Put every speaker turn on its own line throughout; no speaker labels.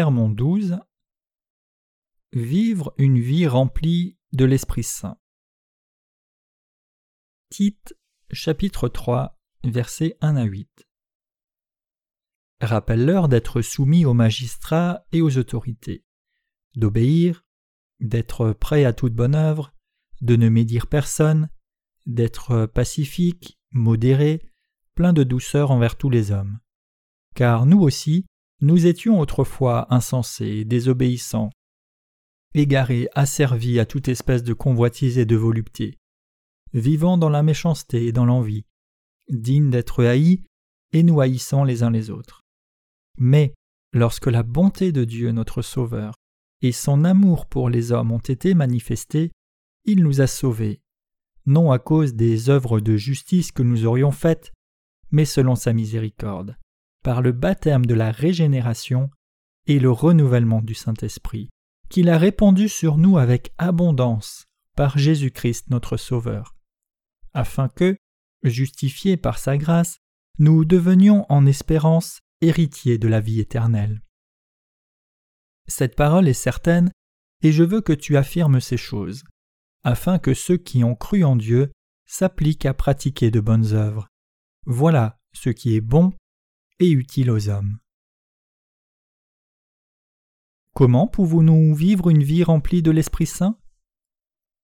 Sermon 12 Vivre une vie remplie de l'Esprit Saint. Tite, chapitre 3, versets 1 à 8. Rappelle-leur d'être soumis aux magistrats et aux autorités, d'obéir, d'être prêt à toute bonne œuvre, de ne médire personne, d'être pacifique, modéré, plein de douceur envers tous les hommes. Car nous aussi, nous étions autrefois insensés, désobéissants, égarés, asservis à toute espèce de convoitise et de volupté, vivant dans la méchanceté et dans l'envie, dignes d'être haïs et nous haïssant les uns les autres. Mais lorsque la bonté de Dieu notre Sauveur et son amour pour les hommes ont été manifestés, il nous a sauvés, non à cause des œuvres de justice que nous aurions faites, mais selon sa miséricorde, par le baptême de la régénération et le renouvellement du Saint-Esprit, qu'il a répandu sur nous avec abondance par Jésus-Christ notre Sauveur, afin que, justifiés par sa grâce, nous devenions en espérance héritiers de la vie éternelle. Cette parole est certaine, et je veux que tu affirmes ces choses, afin que ceux qui ont cru en Dieu s'appliquent à pratiquer de bonnes œuvres. Voilà ce qui est bon et utile aux hommes. Comment pouvons-nous vivre une vie remplie de l'Esprit Saint?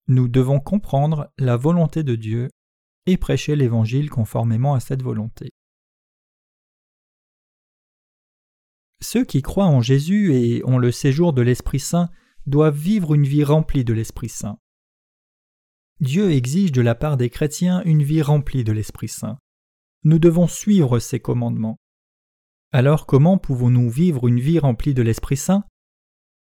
Nous devons comprendre la volonté de Dieu et prêcher l'Évangile conformément à cette volonté. Ceux qui croient en Jésus et ont le séjour de l'Esprit Saint doivent vivre une vie remplie de l'Esprit Saint. Dieu exige de la part des chrétiens une vie remplie de l'Esprit Saint. Nous devons suivre ses commandements. Alors comment pouvons-nous vivre une vie remplie de l'Esprit Saint?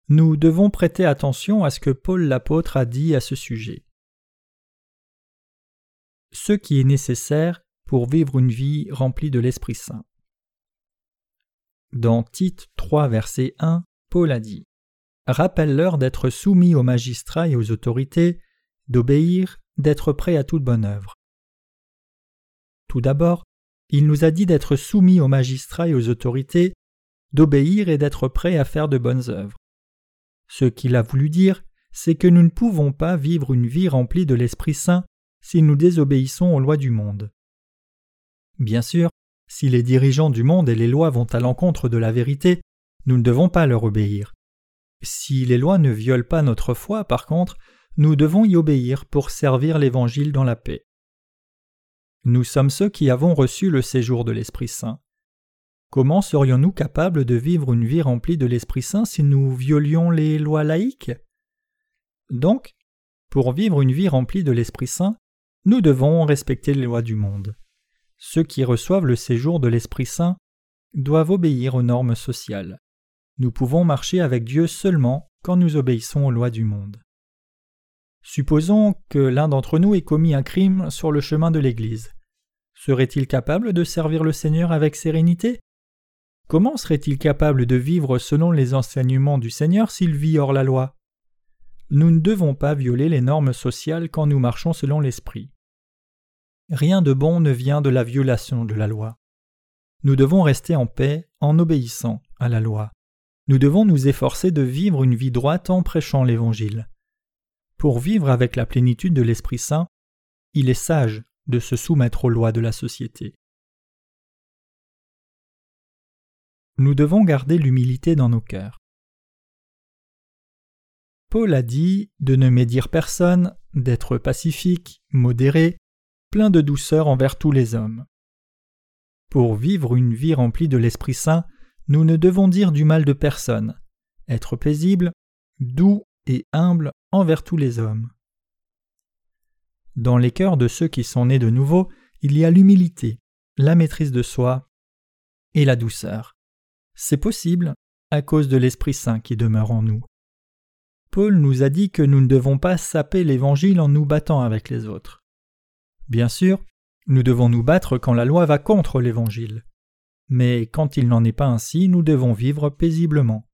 Nous devons prêter attention à ce que Paul l'apôtre a dit à ce sujet. Ce qui est nécessaire pour vivre une vie remplie de l'Esprit Saint. Dans Tite 3 verset 1, Paul a dit Rappelle-leur d'être soumis aux magistrats et aux autorités, d'obéir, d'être prêt à toute bonne œuvre. Tout d'abord, il nous a dit d'être soumis aux magistrats et aux autorités, d'obéir et d'être prêt à faire de bonnes œuvres. Ce qu'il a voulu dire, c'est que nous ne pouvons pas vivre une vie remplie de l'Esprit Saint si nous désobéissons aux lois du monde. Bien sûr, si les dirigeants du monde et les lois vont à l'encontre de la vérité, nous ne devons pas leur obéir. Si les lois ne violent pas notre foi, par contre, nous devons y obéir pour servir l'Évangile dans la paix. Nous sommes ceux qui avons reçu le séjour de l'Esprit Saint. Comment serions-nous capables de vivre une vie remplie de l'Esprit Saint si nous violions les lois laïques? Donc, pour vivre une vie remplie de l'Esprit Saint, nous devons respecter les lois du monde. Ceux qui reçoivent le séjour de l'Esprit Saint doivent obéir aux normes sociales. Nous pouvons marcher avec Dieu seulement quand nous obéissons aux lois du monde. Supposons que l'un d'entre nous ait commis un crime sur le chemin de l'Église. Serait-il capable de servir le Seigneur avec sérénité? Comment serait-il capable de vivre selon les enseignements du Seigneur s'il vit hors la loi? Nous ne devons pas violer les normes sociales quand nous marchons selon l'Esprit. Rien de bon ne vient de la violation de la loi. Nous devons rester en paix en obéissant à la loi. Nous devons nous efforcer de vivre une vie droite en prêchant l'Évangile. Pour vivre avec la plénitude de l'Esprit Saint, il est sage de se soumettre aux lois de la société. Nous devons garder l'humilité dans nos cœurs. Paul a dit de ne médire personne, d'être pacifique, modéré, plein de douceur envers tous les hommes. Pour vivre une vie remplie de l'Esprit Saint, nous ne devons dire du mal de personne, être paisible, doux et humble envers tous les hommes. Dans les cœurs de ceux qui sont nés de nouveau, il y a l'humilité, la maîtrise de soi et la douceur. C'est possible à cause de l'Esprit Saint qui demeure en nous. Paul nous a dit que nous ne devons pas saper l'Évangile en nous battant avec les autres. Bien sûr, nous devons nous battre quand la loi va contre l'Évangile. Mais quand il n'en est pas ainsi, nous devons vivre paisiblement.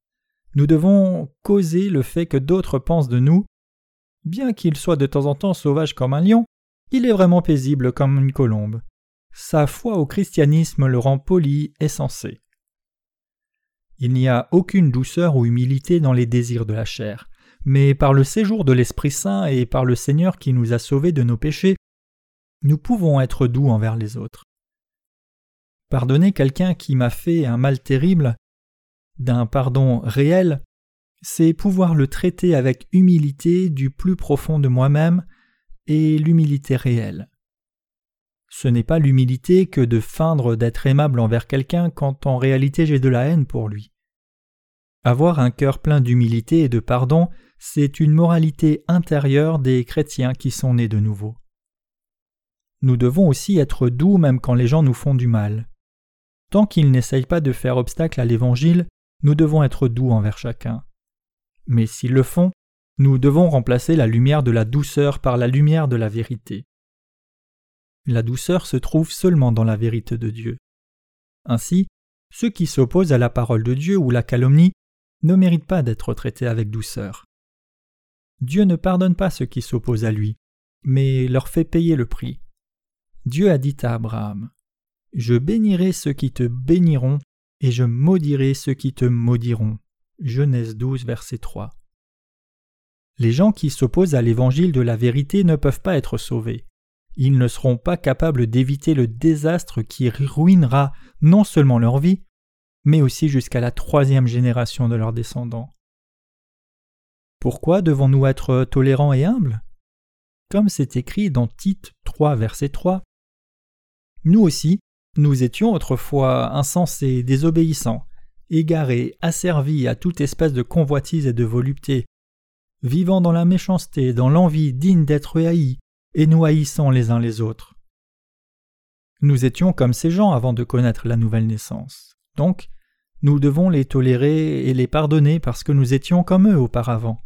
Nous devons causer le fait que d'autres pensent de nous. Bien qu'il soit de temps en temps sauvage comme un lion, il est vraiment paisible comme une colombe. Sa foi au christianisme le rend poli et sensé. Il n'y a aucune douceur ou humilité dans les désirs de la chair, mais par le séjour de l'Esprit Saint et par le Seigneur qui nous a sauvés de nos péchés, nous pouvons être doux envers les autres. Pardonner quelqu'un qui m'a fait un mal terrible, d'un pardon réel, c'est pouvoir le traiter avec humilité du plus profond de moi-même et l'humilité réelle. Ce n'est pas l'humilité que de feindre d'être aimable envers quelqu'un quand en réalité j'ai de la haine pour lui. Avoir un cœur plein d'humilité et de pardon, c'est une moralité intérieure des chrétiens qui sont nés de nouveau. Nous devons aussi être doux même quand les gens nous font du mal. Tant qu'ils n'essayent pas de faire obstacle à l'Évangile, nous devons être doux envers chacun. Mais s'ils le font, nous devons remplacer la lumière de la douceur par la lumière de la vérité. La douceur se trouve seulement dans la vérité de Dieu. Ainsi, ceux qui s'opposent à la parole de Dieu ou la calomnie ne méritent pas d'être traités avec douceur. Dieu ne pardonne pas ceux qui s'opposent à lui, mais leur fait payer le prix. Dieu a dit à Abraham Je bénirai ceux qui te béniront, et je maudirai ceux qui te maudiront. Genèse 12, verset 3. Les gens qui s'opposent à l'évangile de la vérité ne peuvent pas être sauvés. Ils ne seront pas capables d'éviter le désastre qui ruinera non seulement leur vie, mais aussi jusqu'à la troisième génération de leurs descendants. Pourquoi devons-nous être tolérants et humbles? Comme c'est écrit dans Tite 3, verset 3, Nous aussi, nous étions autrefois insensés, désobéissants, égarés, asservis à toute espèce de convoitise et de volupté, vivant dans la méchanceté, dans l'envie digne d'être haïs, et nous haïssant les uns les autres. Nous étions comme ces gens avant de connaître la nouvelle naissance. Donc, nous devons les tolérer et les pardonner parce que nous étions comme eux auparavant.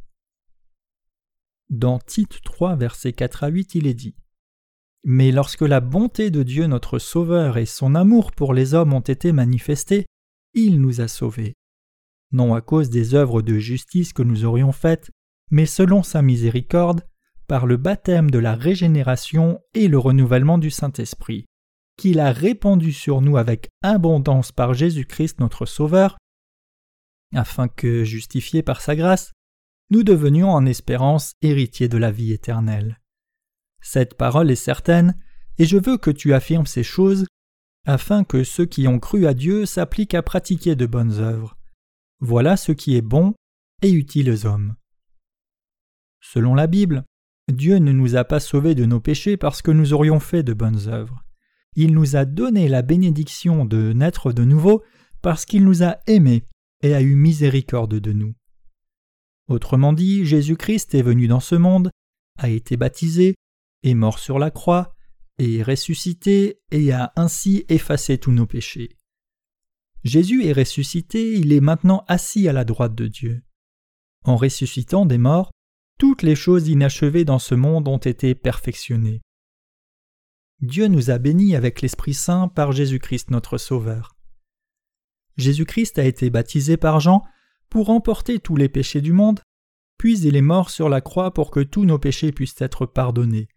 Dans Tite 3, versets 4 à 8, il est dit Mais lorsque la bonté de Dieu notre Sauveur et son amour pour les hommes ont été manifestés, il nous a sauvés. Non à cause des œuvres de justice que nous aurions faites, mais selon sa miséricorde, par le baptême de la régénération et le renouvellement du Saint-Esprit, qu'il a répandu sur nous avec abondance par Jésus-Christ notre Sauveur, afin que, justifiés par sa grâce, nous devenions en espérance héritiers de la vie éternelle. Cette parole est certaine, et je veux que tu affirmes ces choses, afin que ceux qui ont cru à Dieu s'appliquent à pratiquer de bonnes œuvres. Voilà ce qui est bon et utile aux hommes. Selon la Bible, Dieu ne nous a pas sauvés de nos péchés parce que nous aurions fait de bonnes œuvres. Il nous a donné la bénédiction de naître de nouveau parce qu'il nous a aimés et a eu miséricorde de nous. Autrement dit, Jésus-Christ est venu dans ce monde, a été baptisé, est mort sur la croix, est ressuscité et a ainsi effacé tous nos péchés. Jésus est ressuscité, il est maintenant assis à la droite de Dieu. En ressuscitant des morts, toutes les choses inachevées dans ce monde ont été perfectionnées. Dieu nous a bénis avec l'Esprit Saint par Jésus-Christ notre Sauveur. Jésus-Christ a été baptisé par Jean pour emporter tous les péchés du monde, puis il est mort sur la croix pour que tous nos péchés puissent être pardonnés.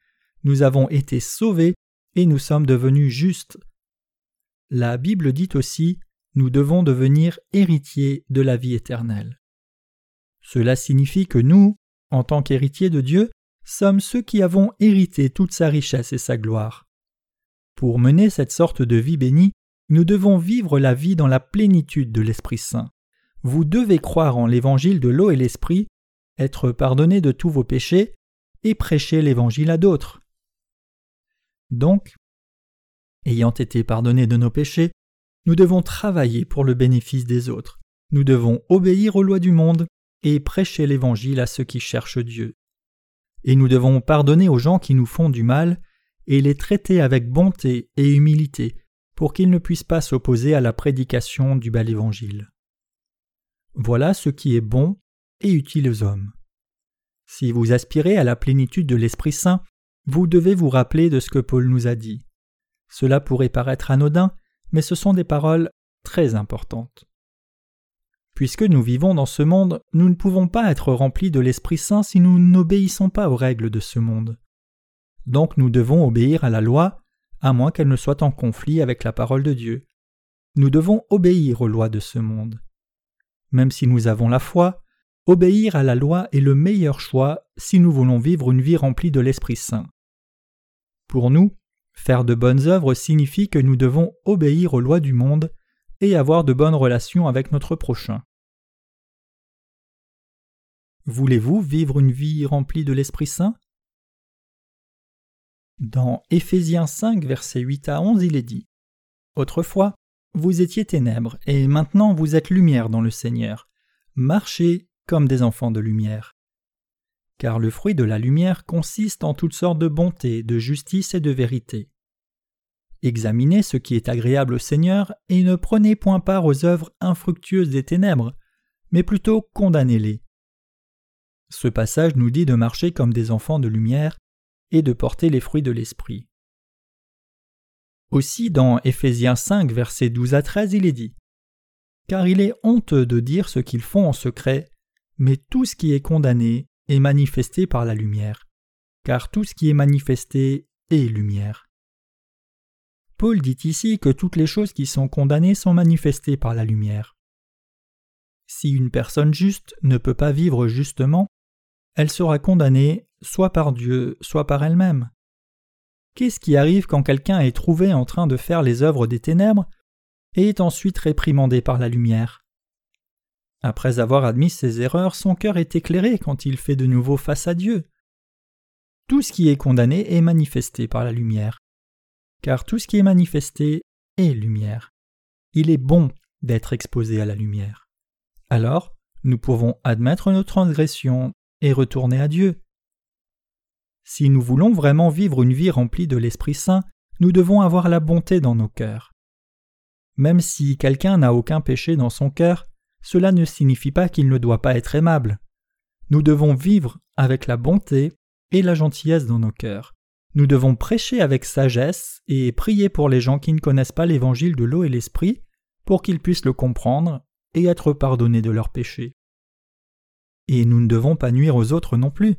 Nous avons été sauvés et nous sommes devenus justes. La Bible dit aussi nous devons devenir héritiers de la vie éternelle. Cela signifie que nous, en tant qu'héritiers de Dieu, sommes ceux qui avons hérité toute sa richesse et sa gloire. Pour mener cette sorte de vie bénie, nous devons vivre la vie dans la plénitude de l'Esprit Saint. Vous devez croire en l'évangile de l'eau et l'Esprit, être pardonné de tous vos péchés, et prêcher l'évangile à d'autres. Donc, ayant été pardonnés de nos péchés, nous devons travailler pour le bénéfice des autres. Nous devons obéir aux lois du monde et prêcher l'Évangile à ceux qui cherchent Dieu. Et nous devons pardonner aux gens qui nous font du mal et les traiter avec bonté et humilité pour qu'ils ne puissent pas s'opposer à la prédication du bel Évangile. Voilà ce qui est bon et utile aux hommes. Si vous aspirez à la plénitude de l'Esprit Saint, vous devez vous rappeler de ce que Paul nous a dit. Cela pourrait paraître anodin, mais ce sont des paroles très importantes. Puisque nous vivons dans ce monde, nous ne pouvons pas être remplis de l'Esprit Saint si nous n'obéissons pas aux règles de ce monde. Donc nous devons obéir à la loi, à moins qu'elle ne soit en conflit avec la parole de Dieu. Nous devons obéir aux lois de ce monde. Même si nous avons la foi, obéir à la loi est le meilleur choix si nous voulons vivre une vie remplie de l'Esprit Saint. Pour nous, faire de bonnes œuvres signifie que nous devons obéir aux lois du monde et avoir de bonnes relations avec notre prochain. Voulez-vous vivre une vie remplie de l'Esprit Saint? Dans Éphésiens 5, versets 8 à 11, il est dit Autrefois, vous étiez ténèbres, et maintenant vous êtes lumière dans le Seigneur. Marchez comme des enfants de lumière. Car le fruit de la lumière consiste en toutes sortes de bonté, de justice et de vérité. Examinez ce qui est agréable au Seigneur et ne prenez point part aux œuvres infructueuses des ténèbres, mais plutôt condamnez-les. Ce passage nous dit de marcher comme des enfants de lumière et de porter les fruits de l'Esprit. Aussi dans Éphésiens 5 versets 12 à 13 il est dit Car il est honteux de dire ce qu'ils font en secret, mais tout ce qui est condamné est manifesté par la lumière, car tout ce qui est manifesté est lumière. Paul dit ici que toutes les choses qui sont condamnées sont manifestées par la lumière. Si une personne juste ne peut pas vivre justement, elle sera condamnée soit par Dieu, soit par elle-même. Qu'est-ce qui arrive quand quelqu'un est trouvé en train de faire les œuvres des ténèbres et est ensuite réprimandé par la lumière? Après avoir admis ses erreurs, son cœur est éclairé quand il fait de nouveau face à Dieu. Tout ce qui est condamné est manifesté par la lumière. Car tout ce qui est manifesté est lumière. Il est bon d'être exposé à la lumière. Alors, nous pouvons admettre nos transgressions et retourner à Dieu. Si nous voulons vraiment vivre une vie remplie de l'Esprit Saint, nous devons avoir la bonté dans nos cœurs. Même si quelqu'un n'a aucun péché dans son cœur, cela ne signifie pas qu'il ne doit pas être aimable. Nous devons vivre avec la bonté et la gentillesse dans nos cœurs. Nous devons prêcher avec sagesse et prier pour les gens qui ne connaissent pas l'évangile de l'eau et l'esprit pour qu'ils puissent le comprendre et être pardonnés de leurs péchés et nous ne devons pas nuire aux autres non plus.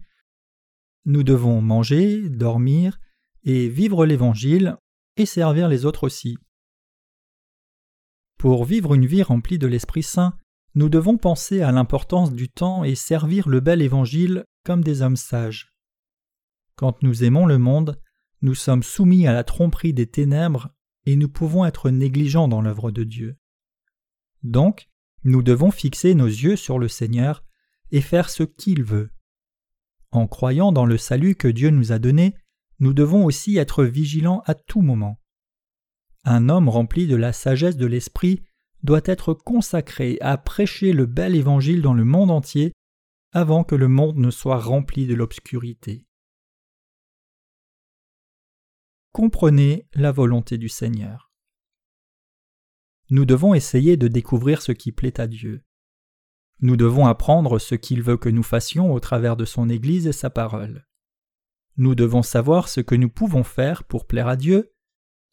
Nous devons manger, dormir, et vivre l'Évangile, et servir les autres aussi. Pour vivre une vie remplie de l'Esprit Saint, nous devons penser à l'importance du temps et servir le bel Évangile comme des hommes sages. Quand nous aimons le monde, nous sommes soumis à la tromperie des ténèbres et nous pouvons être négligents dans l'œuvre de Dieu. Donc, nous devons fixer nos yeux sur le Seigneur et faire ce qu'il veut. En croyant dans le salut que Dieu nous a donné, nous devons aussi être vigilants à tout moment. Un homme rempli de la sagesse de l'Esprit doit être consacré à prêcher le bel évangile dans le monde entier avant que le monde ne soit rempli de l'obscurité. Comprenez la volonté du Seigneur. Nous devons essayer de découvrir ce qui plaît à Dieu. Nous devons apprendre ce qu'il veut que nous fassions au travers de son Église et sa parole. Nous devons savoir ce que nous pouvons faire pour plaire à Dieu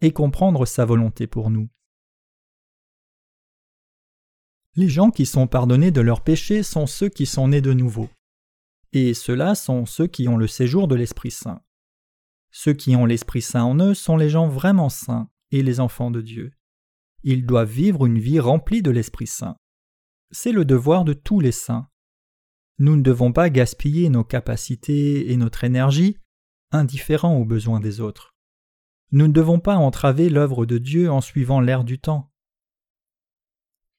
et comprendre sa volonté pour nous. Les gens qui sont pardonnés de leurs péchés sont ceux qui sont nés de nouveau. Et ceux-là sont ceux qui ont le séjour de l'Esprit Saint. Ceux qui ont l'Esprit Saint en eux sont les gens vraiment saints et les enfants de Dieu. Ils doivent vivre une vie remplie de l'Esprit Saint c'est le devoir de tous les saints. Nous ne devons pas gaspiller nos capacités et notre énergie indifférents aux besoins des autres. Nous ne devons pas entraver l'œuvre de Dieu en suivant l'air du temps.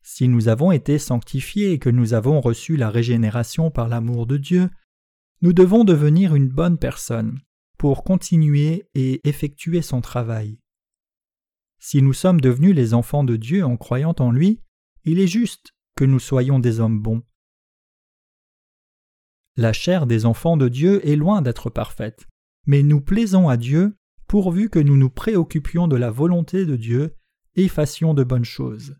Si nous avons été sanctifiés et que nous avons reçu la régénération par l'amour de Dieu, nous devons devenir une bonne personne pour continuer et effectuer son travail. Si nous sommes devenus les enfants de Dieu en croyant en lui, il est juste que nous soyons des hommes bons. La chair des enfants de Dieu est loin d'être parfaite, mais nous plaisons à Dieu pourvu que nous nous préoccupions de la volonté de Dieu et fassions de bonnes choses.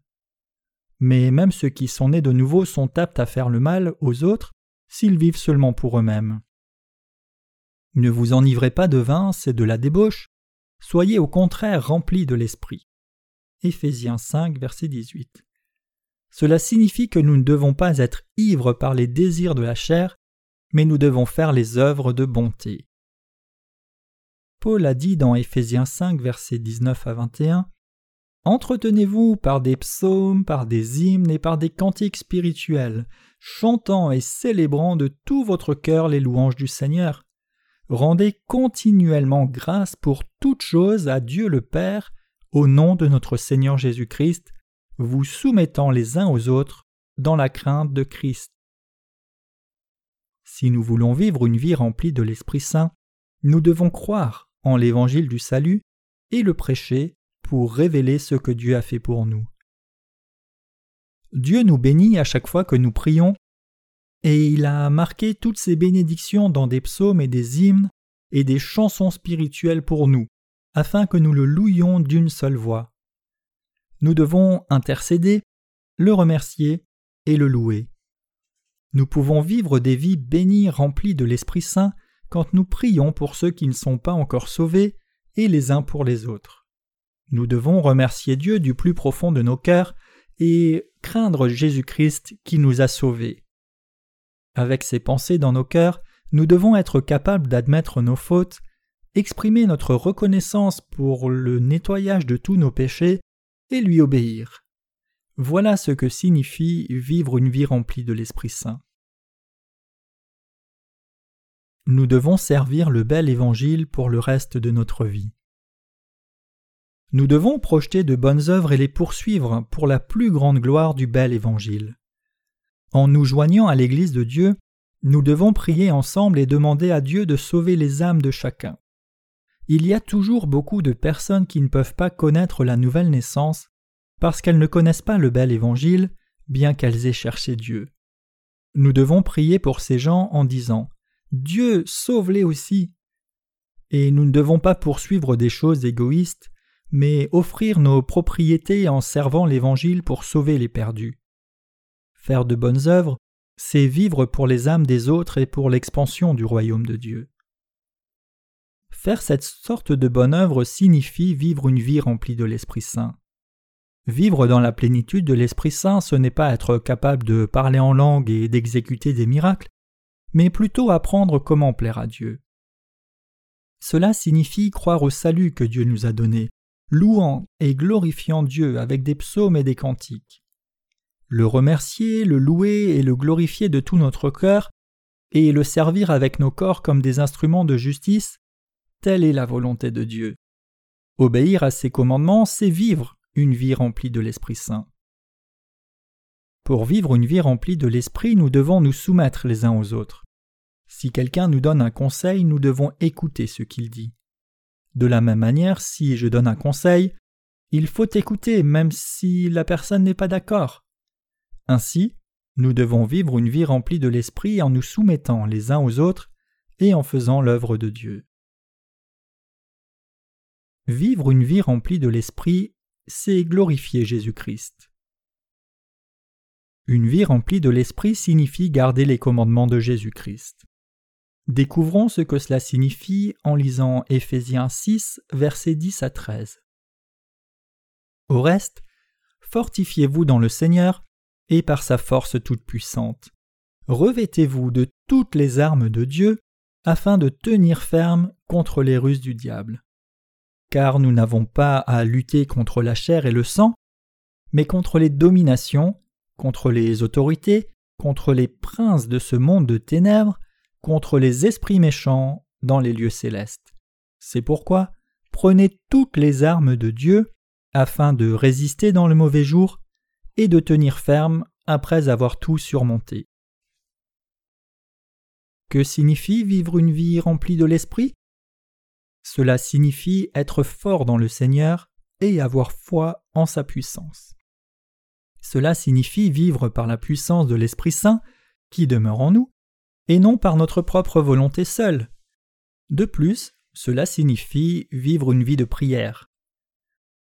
Mais même ceux qui sont nés de nouveau sont aptes à faire le mal aux autres s'ils vivent seulement pour eux-mêmes. Ne vous enivrez pas de vin, c'est de la débauche, soyez au contraire remplis de l'esprit. Éphésiens 5, verset 18. Cela signifie que nous ne devons pas être ivres par les désirs de la chair, mais nous devons faire les œuvres de bonté. Paul a dit dans Éphésiens 5, versets 19 à 21 Entretenez-vous par des psaumes, par des hymnes et par des cantiques spirituels, chantant et célébrant de tout votre cœur les louanges du Seigneur. Rendez continuellement grâce pour toutes choses à Dieu le Père, au nom de notre Seigneur Jésus-Christ, vous soumettant les uns aux autres dans la crainte de Christ. Si nous voulons vivre une vie remplie de l'Esprit Saint, nous devons croire en l'Évangile du salut et le prêcher pour révéler ce que Dieu a fait pour nous. Dieu nous bénit à chaque fois que nous prions, et il a marqué toutes ces bénédictions dans des psaumes et des hymnes et des chansons spirituelles pour nous, afin que nous le louions d'une seule voix. Nous devons intercéder, le remercier et le louer. Nous pouvons vivre des vies bénies remplies de l'Esprit Saint quand nous prions pour ceux qui ne sont pas encore sauvés et les uns pour les autres. Nous devons remercier Dieu du plus profond de nos cœurs et craindre Jésus-Christ qui nous a sauvés. Avec ces pensées dans nos cœurs, nous devons être capables d'admettre nos fautes, exprimer notre reconnaissance pour le nettoyage de tous nos péchés et lui obéir. Voilà ce que signifie vivre une vie remplie de l'Esprit Saint. Nous devons servir le bel évangile pour le reste de notre vie. Nous devons projeter de bonnes œuvres et les poursuivre pour la plus grande gloire du bel évangile. En nous joignant à l'Église de Dieu, nous devons prier ensemble et demander à Dieu de sauver les âmes de chacun. Il y a toujours beaucoup de personnes qui ne peuvent pas connaître la nouvelle naissance parce qu'elles ne connaissent pas le bel évangile, bien qu'elles aient cherché Dieu. Nous devons prier pour ces gens en disant Dieu sauve-les aussi. Et nous ne devons pas poursuivre des choses égoïstes, mais offrir nos propriétés en servant l'Évangile pour sauver les perdus. Faire de bonnes œuvres, c'est vivre pour les âmes des autres et pour l'expansion du royaume de Dieu. Faire cette sorte de bonne œuvre signifie vivre une vie remplie de l'Esprit Saint. Vivre dans la plénitude de l'Esprit Saint, ce n'est pas être capable de parler en langue et d'exécuter des miracles, mais plutôt apprendre comment plaire à Dieu. Cela signifie croire au salut que Dieu nous a donné, louant et glorifiant Dieu avec des psaumes et des cantiques. Le remercier, le louer et le glorifier de tout notre cœur, et le servir avec nos corps comme des instruments de justice, telle est la volonté de Dieu. Obéir à ses commandements, c'est vivre une vie remplie de l'Esprit Saint. Pour vivre une vie remplie de l'Esprit, nous devons nous soumettre les uns aux autres. Si quelqu'un nous donne un conseil, nous devons écouter ce qu'il dit. De la même manière, si je donne un conseil, il faut écouter même si la personne n'est pas d'accord. Ainsi, nous devons vivre une vie remplie de l'Esprit en nous soumettant les uns aux autres et en faisant l'œuvre de Dieu. Vivre une vie remplie de l'Esprit, c'est glorifier Jésus-Christ. Une vie remplie de l'Esprit signifie garder les commandements de Jésus-Christ. Découvrons ce que cela signifie en lisant Éphésiens 6, versets 10 à 13. Au reste, fortifiez-vous dans le Seigneur et par sa force toute-puissante. Revêtez-vous de toutes les armes de Dieu afin de tenir ferme contre les ruses du diable. Car nous n'avons pas à lutter contre la chair et le sang, mais contre les dominations, contre les autorités, contre les princes de ce monde de ténèbres, contre les esprits méchants dans les lieux célestes. C'est pourquoi prenez toutes les armes de Dieu afin de résister dans le mauvais jour et de tenir ferme après avoir tout surmonté. Que signifie vivre une vie remplie de l'Esprit? Cela signifie être fort dans le Seigneur et avoir foi en sa puissance. Cela signifie vivre par la puissance de l'Esprit Saint qui demeure en nous et non par notre propre volonté seule. De plus, cela signifie vivre une vie de prière.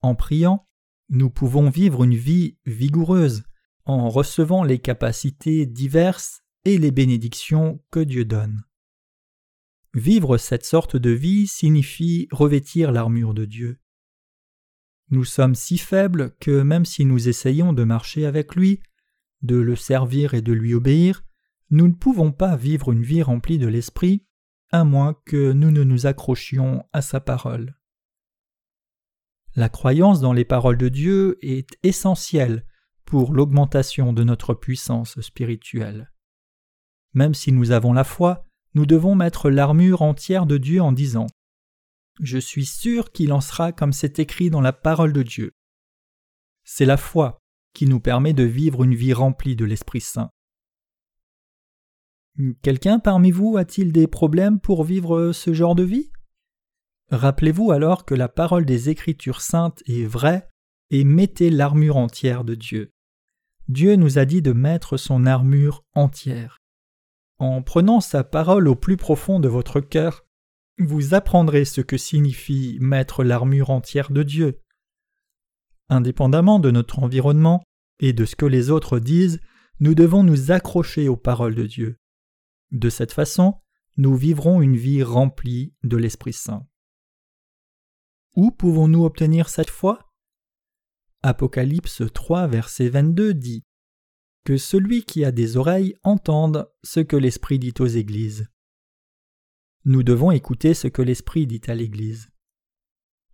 En priant, nous pouvons vivre une vie vigoureuse en recevant les capacités diverses et les bénédictions que Dieu donne. Vivre cette sorte de vie signifie revêtir l'armure de Dieu. Nous sommes si faibles que même si nous essayons de marcher avec lui, de le servir et de lui obéir, nous ne pouvons pas vivre une vie remplie de l'Esprit à moins que nous ne nous accrochions à sa parole. La croyance dans les paroles de Dieu est essentielle pour l'augmentation de notre puissance spirituelle. Même si nous avons la foi, nous devons mettre l'armure entière de Dieu en disant Je suis sûr qu'il en sera comme c'est écrit dans la parole de Dieu. C'est la foi qui nous permet de vivre une vie remplie de l'Esprit Saint. Quelqu'un parmi vous a-t-il des problèmes pour vivre ce genre de vie? Rappelez-vous alors que la parole des Écritures saintes est vraie et mettez l'armure entière de Dieu. Dieu nous a dit de mettre son armure entière. En prenant sa parole au plus profond de votre cœur, vous apprendrez ce que signifie mettre l'armure entière de Dieu. Indépendamment de notre environnement et de ce que les autres disent, nous devons nous accrocher aux paroles de Dieu. De cette façon, nous vivrons une vie remplie de l'Esprit Saint. Où pouvons-nous obtenir cette foi? Apocalypse 3, verset 22 dit Que celui qui a des oreilles entende ce que l'Esprit dit aux églises. Nous devons écouter ce que l'Esprit dit à l'Église.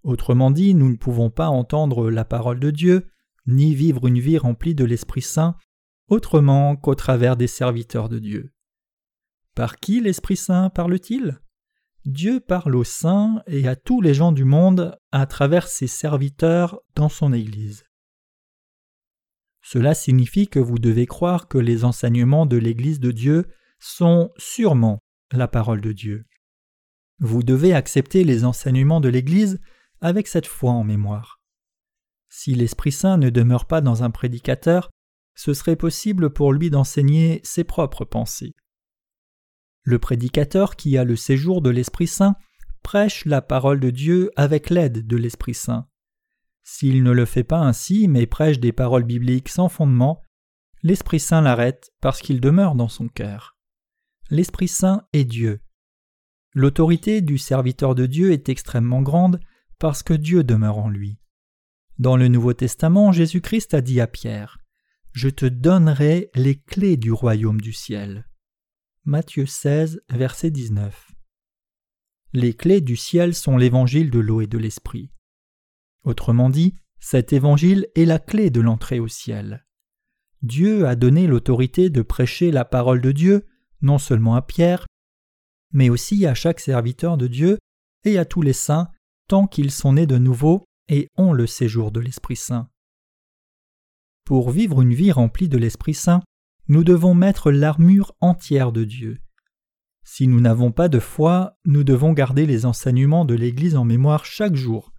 Autrement dit, nous ne pouvons pas entendre la parole de Dieu, ni vivre une vie remplie de l'Esprit Saint, autrement qu'au travers des serviteurs de Dieu. Par qui l'Esprit Saint parle-t-il? Dieu parle aux saints et à tous les gens du monde à travers ses serviteurs dans son Église. Cela signifie que vous devez croire que les enseignements de l'Église de Dieu sont sûrement la parole de Dieu. Vous devez accepter les enseignements de l'Église avec cette foi en mémoire. Si l'Esprit Saint ne demeure pas dans un prédicateur, ce serait possible pour lui d'enseigner ses propres pensées. Le prédicateur qui a le séjour de l'Esprit Saint prêche la parole de Dieu avec l'aide de l'Esprit Saint. S'il ne le fait pas ainsi, mais prêche des paroles bibliques sans fondement, l'Esprit Saint l'arrête parce qu'il demeure dans son cœur. L'Esprit Saint est Dieu. L'autorité du serviteur de Dieu est extrêmement grande parce que Dieu demeure en lui. Dans le Nouveau Testament, Jésus-Christ a dit à Pierre Je te donnerai les clés du royaume du ciel. Matthieu 16, verset 19. Les clés du ciel sont l'évangile de l'eau et de l'esprit. Autrement dit, cet évangile est la clé de l'entrée au ciel. Dieu a donné l'autorité de prêcher la parole de Dieu non seulement à Pierre, mais aussi à chaque serviteur de Dieu et à tous les saints tant qu'ils sont nés de nouveau et ont le séjour de l'Esprit Saint. Pour vivre une vie remplie de l'Esprit Saint, nous devons mettre l'armure entière de Dieu. Si nous n'avons pas de foi, nous devons garder les enseignements de l'Église en mémoire chaque jour,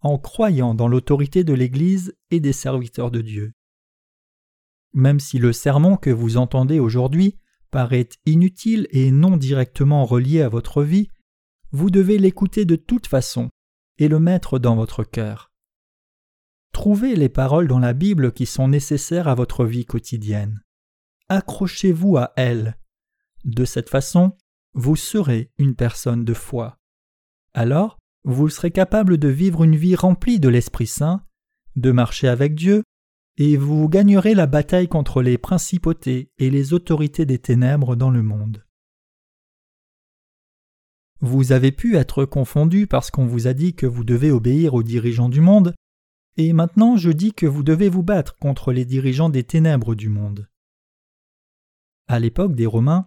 en croyant dans l'autorité de l'Église et des serviteurs de Dieu. Même si le sermon que vous entendez aujourd'hui paraît inutile et non directement relié à votre vie, vous devez l'écouter de toute façon et le mettre dans votre cœur. Trouvez les paroles dans la Bible qui sont nécessaires à votre vie quotidienne accrochez-vous à elle. De cette façon, vous serez une personne de foi. Alors, vous serez capable de vivre une vie remplie de l'Esprit Saint, de marcher avec Dieu, et vous gagnerez la bataille contre les principautés et les autorités des ténèbres dans le monde. Vous avez pu être confondu parce qu'on vous a dit que vous devez obéir aux dirigeants du monde, et maintenant je dis que vous devez vous battre contre les dirigeants des ténèbres du monde. À l'époque des Romains,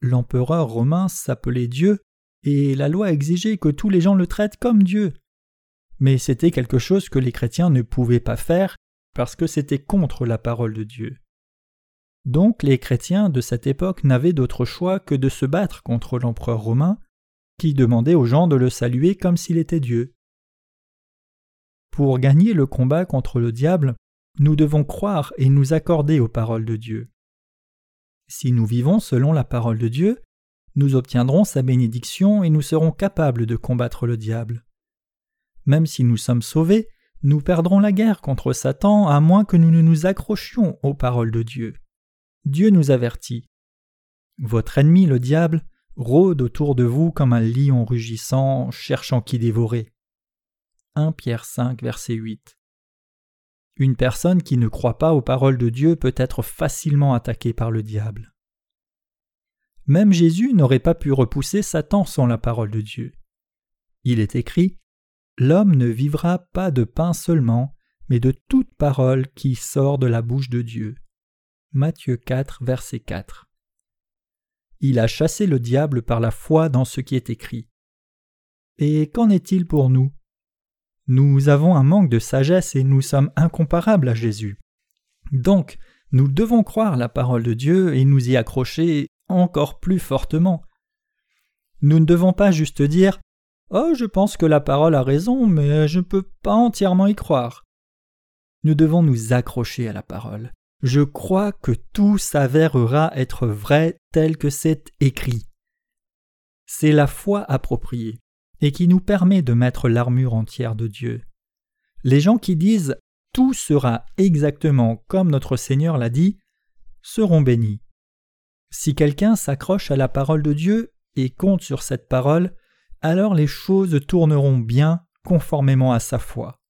l'empereur romain s'appelait Dieu, et la loi exigeait que tous les gens le traitent comme Dieu. Mais c'était quelque chose que les chrétiens ne pouvaient pas faire parce que c'était contre la parole de Dieu. Donc les chrétiens de cette époque n'avaient d'autre choix que de se battre contre l'empereur romain, qui demandait aux gens de le saluer comme s'il était Dieu. Pour gagner le combat contre le diable, nous devons croire et nous accorder aux paroles de Dieu. Si nous vivons selon la parole de Dieu, nous obtiendrons sa bénédiction et nous serons capables de combattre le diable. Même si nous sommes sauvés, nous perdrons la guerre contre Satan à moins que nous ne nous accrochions aux paroles de Dieu. Dieu nous avertit. Votre ennemi, le diable, rôde autour de vous comme un lion rugissant, cherchant qui dévorer. 1 Pierre 5, verset 8. Une personne qui ne croit pas aux paroles de Dieu peut être facilement attaquée par le diable. Même Jésus n'aurait pas pu repousser Satan sans la parole de Dieu. Il est écrit L'homme ne vivra pas de pain seulement, mais de toute parole qui sort de la bouche de Dieu. Matthieu 4, verset 4. Il a chassé le diable par la foi dans ce qui est écrit. Et qu'en est-il pour nous? Nous avons un manque de sagesse et nous sommes incomparables à Jésus. Donc, nous devons croire la parole de Dieu et nous y accrocher encore plus fortement. Nous ne devons pas juste dire Oh, je pense que la parole a raison, mais je ne peux pas entièrement y croire. Nous devons nous accrocher à la parole. Je crois que tout s'avérera être vrai tel que c'est écrit. C'est la foi appropriée et qui nous permet de mettre l'armure entière de Dieu. Les gens qui disent tout sera exactement comme notre Seigneur l'a dit seront bénis. Si quelqu'un s'accroche à la parole de Dieu et compte sur cette parole, alors les choses tourneront bien conformément à sa foi.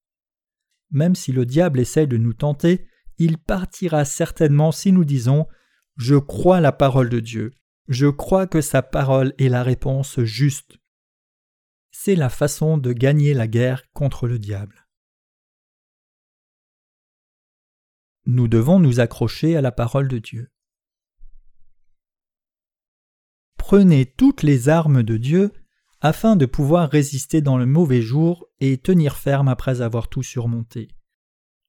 Même si le diable essaie de nous tenter, il partira certainement si nous disons Je crois la parole de Dieu, je crois que sa parole est la réponse juste. C'est la façon de gagner la guerre contre le diable. Nous devons nous accrocher à la parole de Dieu. Prenez toutes les armes de Dieu afin de pouvoir résister dans le mauvais jour et tenir ferme après avoir tout surmonté.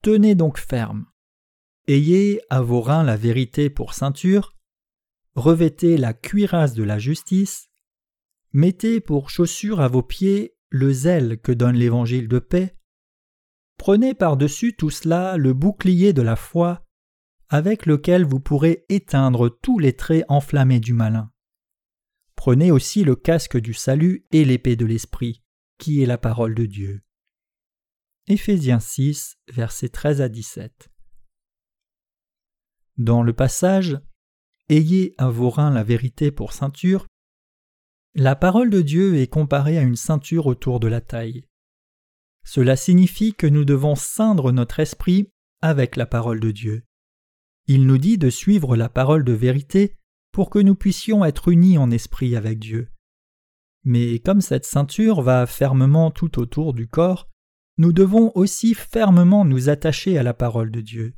Tenez donc ferme. Ayez à vos reins la vérité pour ceinture, revêtez la cuirasse de la justice, mettez pour chaussure à vos pieds le zèle que donne l'évangile de paix, prenez par-dessus tout cela le bouclier de la foi, avec lequel vous pourrez éteindre tous les traits enflammés du malin. Prenez aussi le casque du salut et l'épée de l'Esprit, qui est la parole de Dieu. Éphésiens 6, versets 13 à 17. Dans le passage Ayez à vos reins la vérité pour ceinture, la parole de Dieu est comparée à une ceinture autour de la taille. Cela signifie que nous devons ceindre notre esprit avec la parole de Dieu. Il nous dit de suivre la parole de vérité pour que nous puissions être unis en esprit avec Dieu. Mais comme cette ceinture va fermement tout autour du corps, nous devons aussi fermement nous attacher à la parole de Dieu.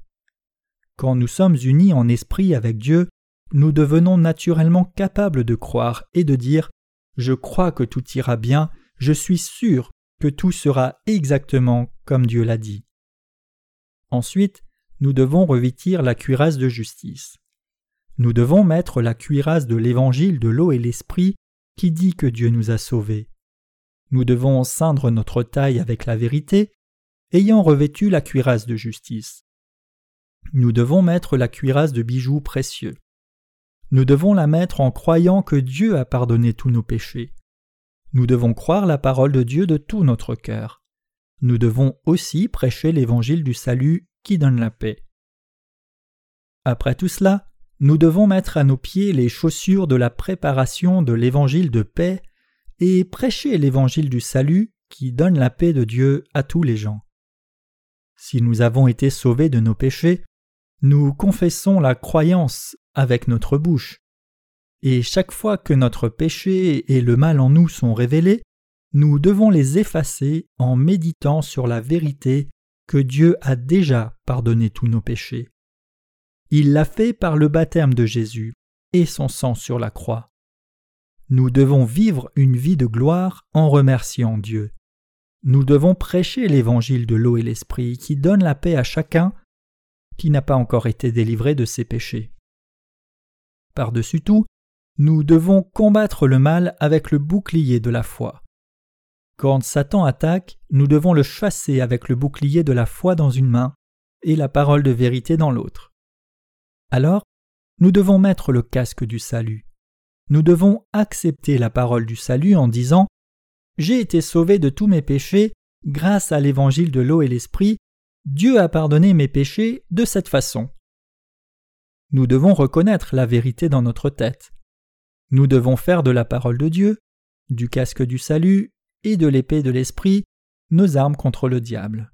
Quand nous sommes unis en esprit avec Dieu, nous devenons naturellement capables de croire et de dire Je crois que tout ira bien, je suis sûr que tout sera exactement comme Dieu l'a dit. Ensuite, nous devons revêtir la cuirasse de justice. Nous devons mettre la cuirasse de l'évangile de l'eau et l'esprit qui dit que Dieu nous a sauvés. Nous devons ceindre notre taille avec la vérité, ayant revêtu la cuirasse de justice. Nous devons mettre la cuirasse de bijoux précieux. Nous devons la mettre en croyant que Dieu a pardonné tous nos péchés. Nous devons croire la parole de Dieu de tout notre cœur. Nous devons aussi prêcher l'évangile du salut qui donne la paix. Après tout cela, nous devons mettre à nos pieds les chaussures de la préparation de l'évangile de paix et prêcher l'évangile du salut qui donne la paix de Dieu à tous les gens. Si nous avons été sauvés de nos péchés, nous confessons la croyance avec notre bouche. Et chaque fois que notre péché et le mal en nous sont révélés, nous devons les effacer en méditant sur la vérité que Dieu a déjà pardonné tous nos péchés. Il l'a fait par le baptême de Jésus et son sang sur la croix. Nous devons vivre une vie de gloire en remerciant Dieu. Nous devons prêcher l'évangile de l'eau et l'esprit qui donne la paix à chacun qui n'a pas encore été délivré de ses péchés. Par-dessus tout, nous devons combattre le mal avec le bouclier de la foi. Quand Satan attaque, nous devons le chasser avec le bouclier de la foi dans une main et la parole de vérité dans l'autre. Alors, nous devons mettre le casque du salut nous devons accepter la parole du salut en disant J'ai été sauvé de tous mes péchés grâce à l'évangile de l'eau et l'esprit, Dieu a pardonné mes péchés de cette façon. Nous devons reconnaître la vérité dans notre tête. Nous devons faire de la parole de Dieu, du casque du salut et de l'épée de l'esprit nos armes contre le diable.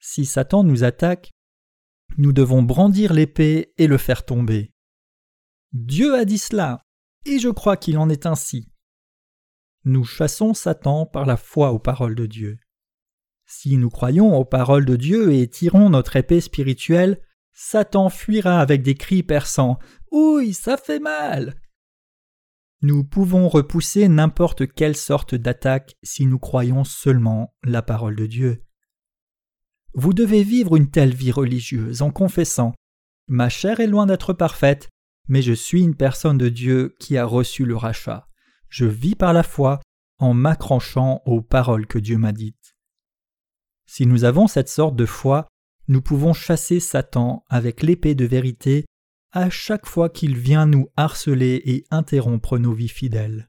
Si Satan nous attaque, nous devons brandir l'épée et le faire tomber. Dieu a dit cela, et je crois qu'il en est ainsi. nous chassons Satan par la foi aux paroles de Dieu. Si nous croyons aux paroles de Dieu et tirons notre épée spirituelle, Satan fuira avec des cris perçants. Ouille, ça fait mal. Nous pouvons repousser n'importe quelle sorte d'attaque si nous croyons seulement la parole de Dieu. Vous devez vivre une telle vie religieuse en confessant Ma chair est loin d'être parfaite, mais je suis une personne de Dieu qui a reçu le rachat. Je vis par la foi en m'accrochant aux paroles que Dieu m'a dites. Si nous avons cette sorte de foi, nous pouvons chasser Satan avec l'épée de vérité à chaque fois qu'il vient nous harceler et interrompre nos vies fidèles.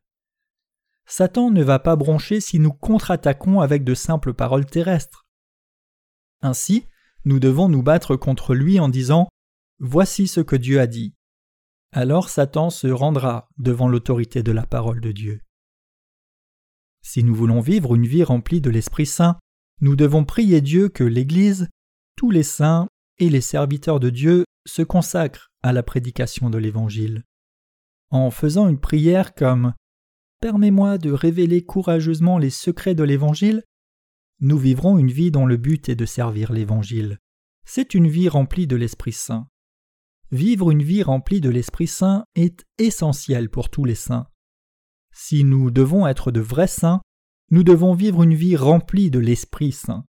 Satan ne va pas broncher si nous contre-attaquons avec de simples paroles terrestres. Ainsi, nous devons nous battre contre lui en disant Voici ce que Dieu a dit. Alors Satan se rendra devant l'autorité de la parole de Dieu. Si nous voulons vivre une vie remplie de l'Esprit Saint, nous devons prier Dieu que l'Église, tous les saints et les serviteurs de Dieu se consacrent à la prédication de l'Évangile. En faisant une prière comme Permets-moi de révéler courageusement les secrets de l'Évangile, nous vivrons une vie dont le but est de servir l'Évangile. C'est une vie remplie de l'Esprit Saint. Vivre une vie remplie de l'Esprit Saint est essentiel pour tous les saints. Si nous devons être de vrais saints, nous devons vivre une vie remplie de l'Esprit Saint.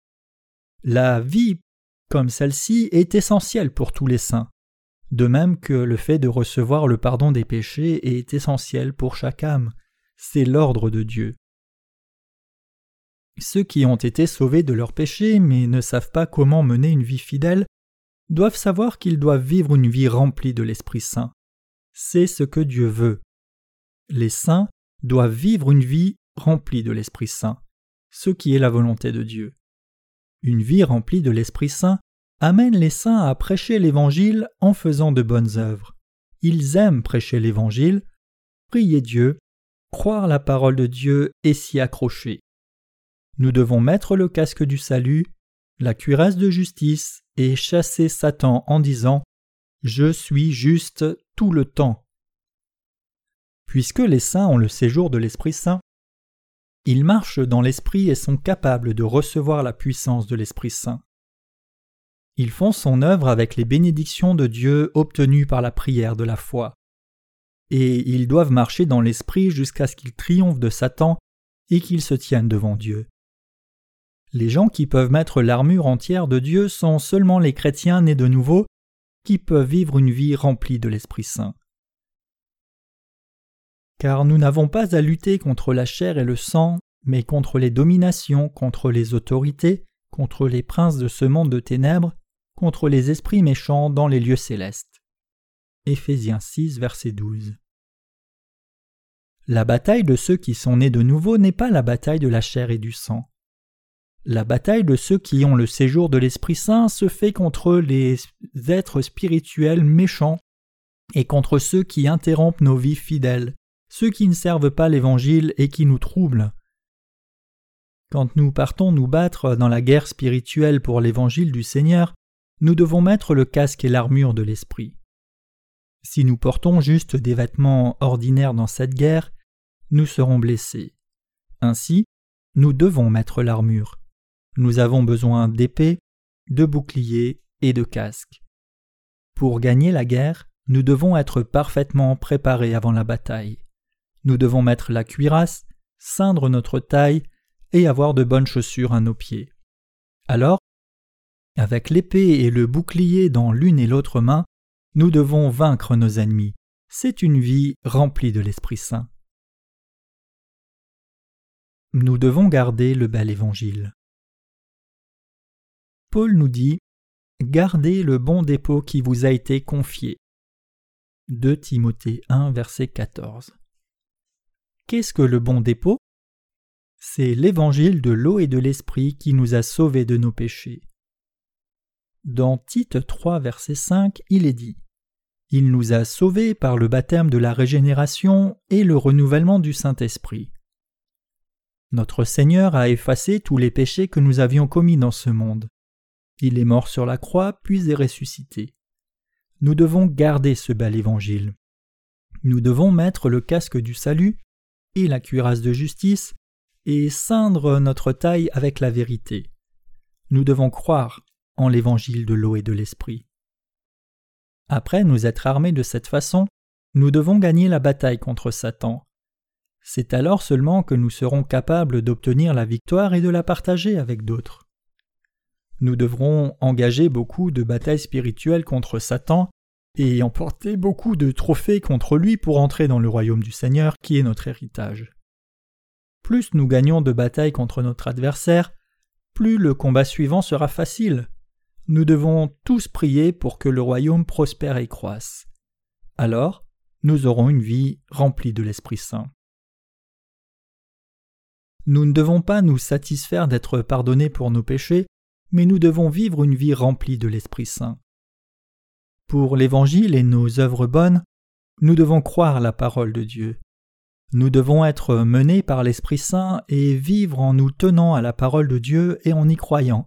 La vie comme celle-ci est essentielle pour tous les saints, de même que le fait de recevoir le pardon des péchés est essentiel pour chaque âme. C'est l'ordre de Dieu. Ceux qui ont été sauvés de leurs péchés mais ne savent pas comment mener une vie fidèle doivent savoir qu'ils doivent vivre une vie remplie de l'Esprit Saint. C'est ce que Dieu veut. Les saints doivent vivre une vie remplie de l'Esprit Saint, ce qui est la volonté de Dieu. Une vie remplie de l'Esprit Saint amène les saints à prêcher l'Évangile en faisant de bonnes œuvres. Ils aiment prêcher l'Évangile, prier Dieu, croire la parole de Dieu et s'y accrocher. Nous devons mettre le casque du salut, la cuirasse de justice et chasser Satan en disant Je suis juste tout le temps. Puisque les saints ont le séjour de l'Esprit Saint, ils marchent dans l'Esprit et sont capables de recevoir la puissance de l'Esprit Saint. Ils font son œuvre avec les bénédictions de Dieu obtenues par la prière de la foi. Et ils doivent marcher dans l'Esprit jusqu'à ce qu'ils triomphent de Satan et qu'ils se tiennent devant Dieu. Les gens qui peuvent mettre l'armure entière de Dieu sont seulement les chrétiens nés de nouveau qui peuvent vivre une vie remplie de l'Esprit Saint. Car nous n'avons pas à lutter contre la chair et le sang, mais contre les dominations, contre les autorités, contre les princes de ce monde de ténèbres, contre les esprits méchants dans les lieux célestes. Éphésiens 6, verset 12. La bataille de ceux qui sont nés de nouveau n'est pas la bataille de la chair et du sang. La bataille de ceux qui ont le séjour de l'Esprit Saint se fait contre les êtres spirituels méchants et contre ceux qui interrompent nos vies fidèles, ceux qui ne servent pas l'Évangile et qui nous troublent. Quand nous partons nous battre dans la guerre spirituelle pour l'Évangile du Seigneur, nous devons mettre le casque et l'armure de l'Esprit. Si nous portons juste des vêtements ordinaires dans cette guerre, nous serons blessés. Ainsi, nous devons mettre l'armure. Nous avons besoin d'épées, de boucliers et de casques. Pour gagner la guerre, nous devons être parfaitement préparés avant la bataille. Nous devons mettre la cuirasse, ceindre notre taille et avoir de bonnes chaussures à nos pieds. Alors, avec l'épée et le bouclier dans l'une et l'autre main, nous devons vaincre nos ennemis. C'est une vie remplie de l'Esprit Saint. Nous devons garder le bel évangile. Paul nous dit Gardez le bon dépôt qui vous a été confié. 2 Timothée 1, verset 14. Qu'est-ce que le bon dépôt? C'est l'évangile de l'eau et de l'esprit qui nous a sauvés de nos péchés. Dans Tite 3, verset 5, il est dit Il nous a sauvés par le baptême de la régénération et le renouvellement du Saint-Esprit. Notre Seigneur a effacé tous les péchés que nous avions commis dans ce monde. Il est mort sur la croix, puis est ressuscité. Nous devons garder ce bel évangile. Nous devons mettre le casque du salut et la cuirasse de justice, et ceindre notre taille avec la vérité. Nous devons croire en l'évangile de l'eau et de l'esprit. Après nous être armés de cette façon, nous devons gagner la bataille contre Satan. C'est alors seulement que nous serons capables d'obtenir la victoire et de la partager avec d'autres. Nous devrons engager beaucoup de batailles spirituelles contre Satan et emporter beaucoup de trophées contre lui pour entrer dans le royaume du Seigneur qui est notre héritage. Plus nous gagnons de batailles contre notre adversaire, plus le combat suivant sera facile. Nous devons tous prier pour que le royaume prospère et croisse. Alors, nous aurons une vie remplie de l'Esprit Saint. Nous ne devons pas nous satisfaire d'être pardonnés pour nos péchés, mais nous devons vivre une vie remplie de l'Esprit Saint. Pour l'Évangile et nos œuvres bonnes, nous devons croire la parole de Dieu. Nous devons être menés par l'Esprit Saint et vivre en nous tenant à la parole de Dieu et en y croyant,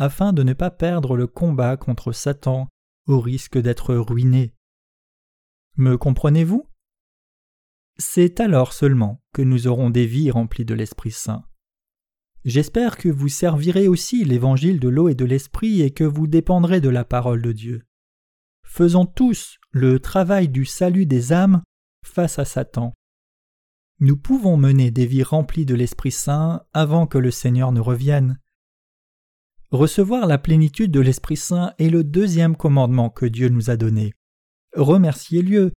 afin de ne pas perdre le combat contre Satan au risque d'être ruinés. Me comprenez-vous? C'est alors seulement que nous aurons des vies remplies de l'Esprit Saint. J'espère que vous servirez aussi l'évangile de l'eau et de l'Esprit et que vous dépendrez de la parole de Dieu. Faisons tous le travail du salut des âmes face à Satan. Nous pouvons mener des vies remplies de l'Esprit Saint avant que le Seigneur ne revienne. Recevoir la plénitude de l'Esprit Saint est le deuxième commandement que Dieu nous a donné. Remerciez-le.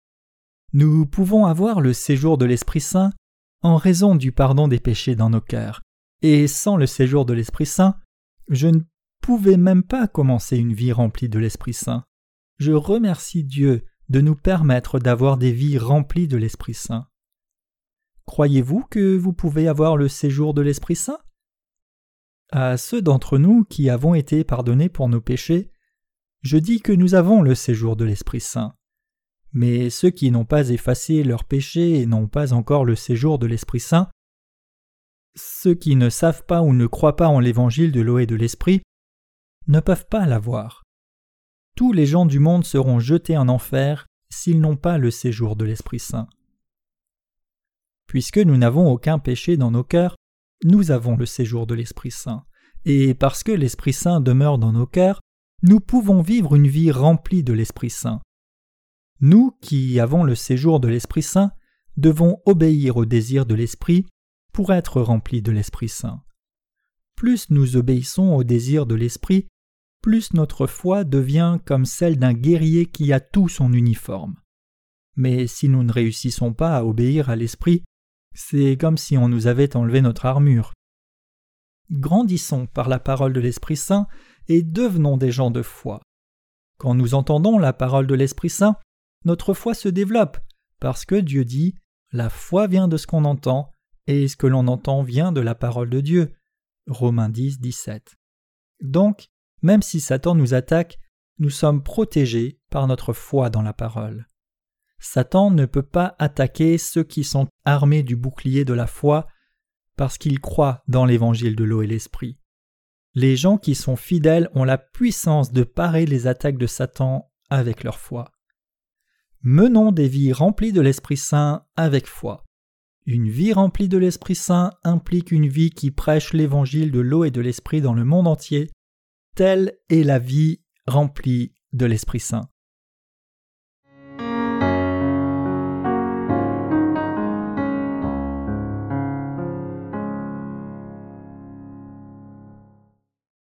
Nous pouvons avoir le séjour de l'Esprit Saint en raison du pardon des péchés dans nos cœurs. Et sans le séjour de l'Esprit Saint, je ne pouvais même pas commencer une vie remplie de l'Esprit Saint. Je remercie Dieu de nous permettre d'avoir des vies remplies de l'Esprit Saint. Croyez-vous que vous pouvez avoir le séjour de l'Esprit Saint? À ceux d'entre nous qui avons été pardonnés pour nos péchés, je dis que nous avons le séjour de l'Esprit Saint. Mais ceux qui n'ont pas effacé leurs péchés et n'ont pas encore le séjour de l'Esprit Saint, ceux qui ne savent pas ou ne croient pas en l'évangile de l'eau et de l'Esprit, ne peuvent pas l'avoir. Tous les gens du monde seront jetés en enfer s'ils n'ont pas le séjour de l'Esprit Saint. Puisque nous n'avons aucun péché dans nos cœurs, nous avons le séjour de l'Esprit Saint, et parce que l'Esprit Saint demeure dans nos cœurs, nous pouvons vivre une vie remplie de l'Esprit Saint. Nous qui avons le séjour de l'Esprit Saint devons obéir au désir de l'Esprit pour être remplis de l'Esprit Saint. Plus nous obéissons au désir de l'Esprit, plus notre foi devient comme celle d'un guerrier qui a tout son uniforme. Mais si nous ne réussissons pas à obéir à l'Esprit, c'est comme si on nous avait enlevé notre armure. Grandissons par la parole de l'Esprit Saint et devenons des gens de foi. Quand nous entendons la parole de l'Esprit Saint, notre foi se développe, parce que Dieu dit La foi vient de ce qu'on entend, et ce que l'on entend vient de la parole de Dieu. Romains 10, 17. Donc, même si Satan nous attaque, nous sommes protégés par notre foi dans la parole. Satan ne peut pas attaquer ceux qui sont armés du bouclier de la foi parce qu'ils croient dans l'évangile de l'eau et l'esprit. Les gens qui sont fidèles ont la puissance de parer les attaques de Satan avec leur foi. Menons des vies remplies de l'Esprit Saint avec foi. Une vie remplie de l'Esprit Saint implique une vie qui prêche l'évangile de l'eau et de l'Esprit dans le monde entier. Telle est la vie remplie de l'Esprit Saint.